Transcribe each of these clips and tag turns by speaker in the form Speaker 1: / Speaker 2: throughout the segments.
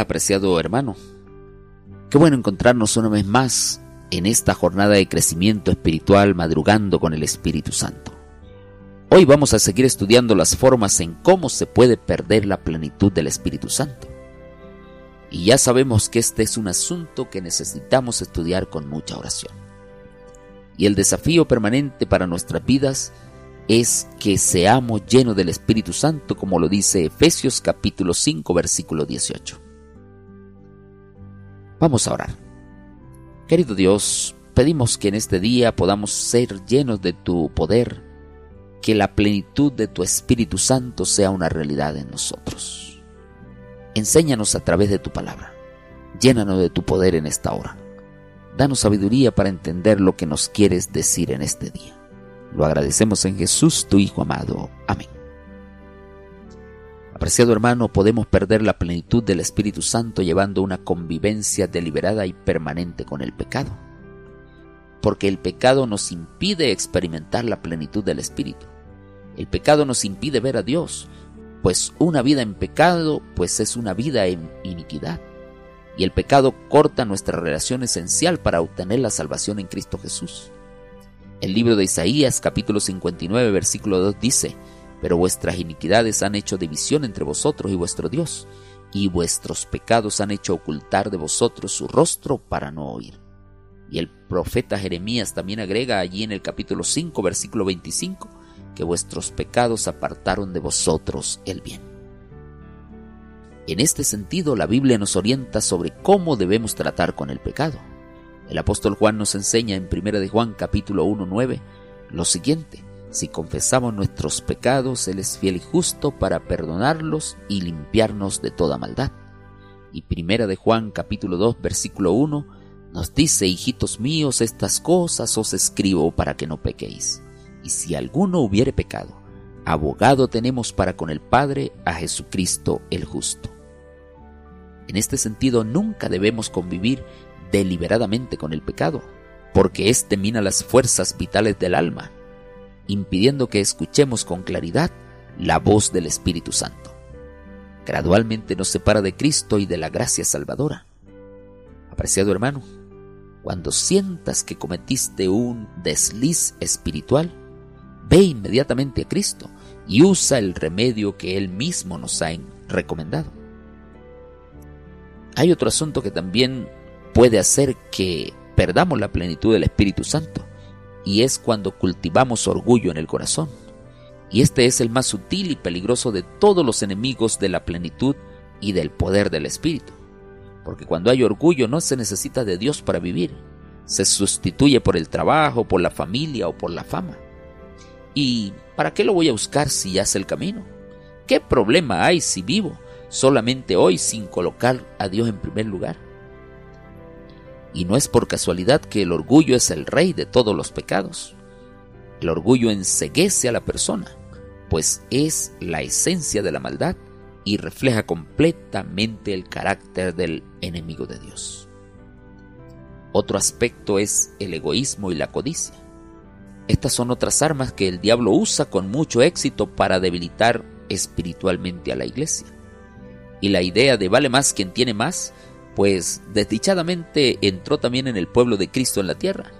Speaker 1: apreciado hermano. Qué bueno encontrarnos una vez más en esta jornada de crecimiento espiritual madrugando con el Espíritu Santo. Hoy vamos a seguir estudiando las formas en cómo se puede perder la plenitud del Espíritu Santo. Y ya sabemos que este es un asunto que necesitamos estudiar con mucha oración. Y el desafío permanente para nuestras vidas es que seamos llenos del Espíritu Santo, como lo dice Efesios capítulo 5, versículo 18. Vamos a orar. Querido Dios, pedimos que en este día podamos ser llenos de tu poder, que la plenitud de tu Espíritu Santo sea una realidad en nosotros. Enséñanos a través de tu palabra. Llénanos de tu poder en esta hora. Danos sabiduría para entender lo que nos quieres decir en este día. Lo agradecemos en Jesús, tu Hijo amado. Amén. Apreciado hermano, podemos perder la plenitud del Espíritu Santo llevando una convivencia deliberada y permanente con el pecado. Porque el pecado nos impide experimentar la plenitud del Espíritu. El pecado nos impide ver a Dios, pues una vida en pecado pues es una vida en iniquidad. Y el pecado corta nuestra relación esencial para obtener la salvación en Cristo Jesús. El libro de Isaías capítulo 59 versículo 2 dice, Pero vuestras iniquidades han hecho división entre vosotros y vuestro Dios, y vuestros pecados han hecho ocultar de vosotros su rostro para no oír. Y el profeta Jeremías también agrega allí en el capítulo 5 versículo 25, que vuestros pecados apartaron de vosotros el bien. En este sentido, la Biblia nos orienta sobre cómo debemos tratar con el pecado. El apóstol Juan nos enseña en 1 de Juan capítulo 1, 9 lo siguiente, si confesamos nuestros pecados, Él es fiel y justo para perdonarlos y limpiarnos de toda maldad. Y 1 de Juan capítulo 2 versículo 1 nos dice, hijitos míos, estas cosas os escribo para que no pequéis. Y si alguno hubiere pecado, abogado tenemos para con el Padre a Jesucristo el justo. En este sentido, nunca debemos convivir deliberadamente con el pecado, porque éste mina las fuerzas vitales del alma, impidiendo que escuchemos con claridad la voz del Espíritu Santo. Gradualmente nos separa de Cristo y de la gracia salvadora. Apreciado hermano, cuando sientas que cometiste un desliz espiritual, ve inmediatamente a Cristo y usa el remedio que Él mismo nos ha recomendado. Hay otro asunto que también puede hacer que perdamos la plenitud del Espíritu Santo, y es cuando cultivamos orgullo en el corazón. Y este es el más sutil y peligroso de todos los enemigos de la plenitud y del poder del Espíritu. Porque cuando hay orgullo no se necesita de Dios para vivir, se sustituye por el trabajo, por la familia o por la fama. ¿Y para qué lo voy a buscar si ya es el camino? ¿Qué problema hay si vivo solamente hoy sin colocar a Dios en primer lugar? Y no es por casualidad que el orgullo es el rey de todos los pecados. El orgullo enseguece a la persona, pues es la esencia de la maldad y refleja completamente el carácter del enemigo de Dios. Otro aspecto es el egoísmo y la codicia. Estas son otras armas que el diablo usa con mucho éxito para debilitar espiritualmente a la iglesia. Y la idea de vale más quien tiene más pues desdichadamente entró también en el pueblo de Cristo en la tierra.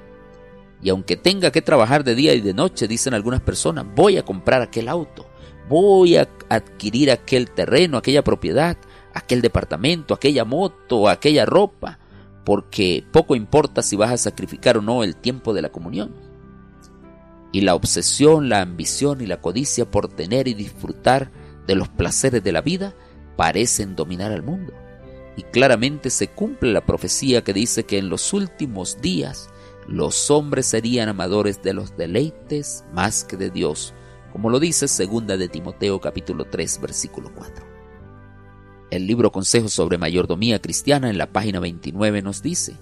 Speaker 1: Y aunque tenga que trabajar de día y de noche, dicen algunas personas, voy a comprar aquel auto, voy a adquirir aquel terreno, aquella propiedad, aquel departamento, aquella moto, aquella ropa, porque poco importa si vas a sacrificar o no el tiempo de la comunión. Y la obsesión, la ambición y la codicia por tener y disfrutar de los placeres de la vida parecen dominar al mundo y claramente se cumple la profecía que dice que en los últimos días los hombres serían amadores de los deleites más que de Dios, como lo dice segunda de Timoteo capítulo 3 versículo 4. El libro Consejos sobre Mayordomía Cristiana en la página 29 nos dice,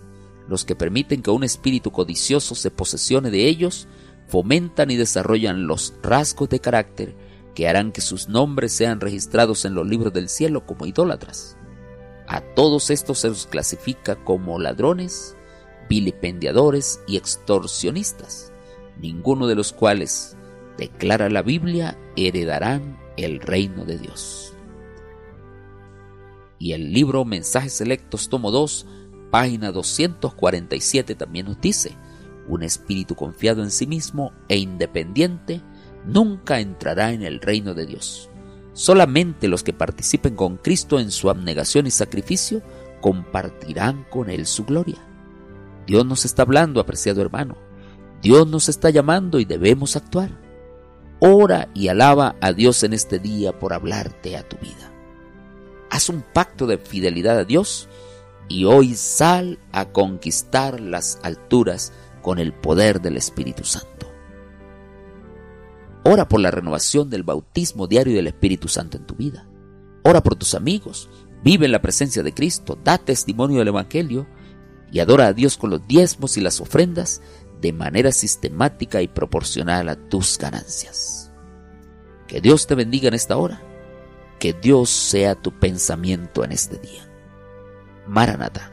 Speaker 1: los que permiten que un espíritu codicioso se posesione de ellos, fomentan y desarrollan los rasgos de carácter que harán que sus nombres sean registrados en los libros del cielo como idólatras. A todos estos se los clasifica como ladrones, vilipendiadores y extorsionistas, ninguno de los cuales, declara la Biblia, heredarán el reino de Dios. Y el libro Mensajes Selectos, tomo 2, página 247 también nos dice, un espíritu confiado en sí mismo e independiente nunca entrará en el reino de Dios. Solamente los que participen con Cristo en su abnegación y sacrificio compartirán con Él su gloria. Dios nos está hablando, apreciado hermano. Dios nos está llamando y debemos actuar. Ora y alaba a Dios en este día por hablarte a tu vida. Haz un pacto de fidelidad a Dios y hoy sal a conquistar las alturas con el poder del Espíritu Santo. Ora por la renovación del bautismo diario del Espíritu Santo en tu vida. Ora por tus amigos. Vive en la presencia de Cristo. Da testimonio del Evangelio y adora a Dios con los diezmos y las ofrendas de manera sistemática y proporcional a tus ganancias. Que Dios te bendiga en esta hora. Que Dios sea tu pensamiento en este día. Maranata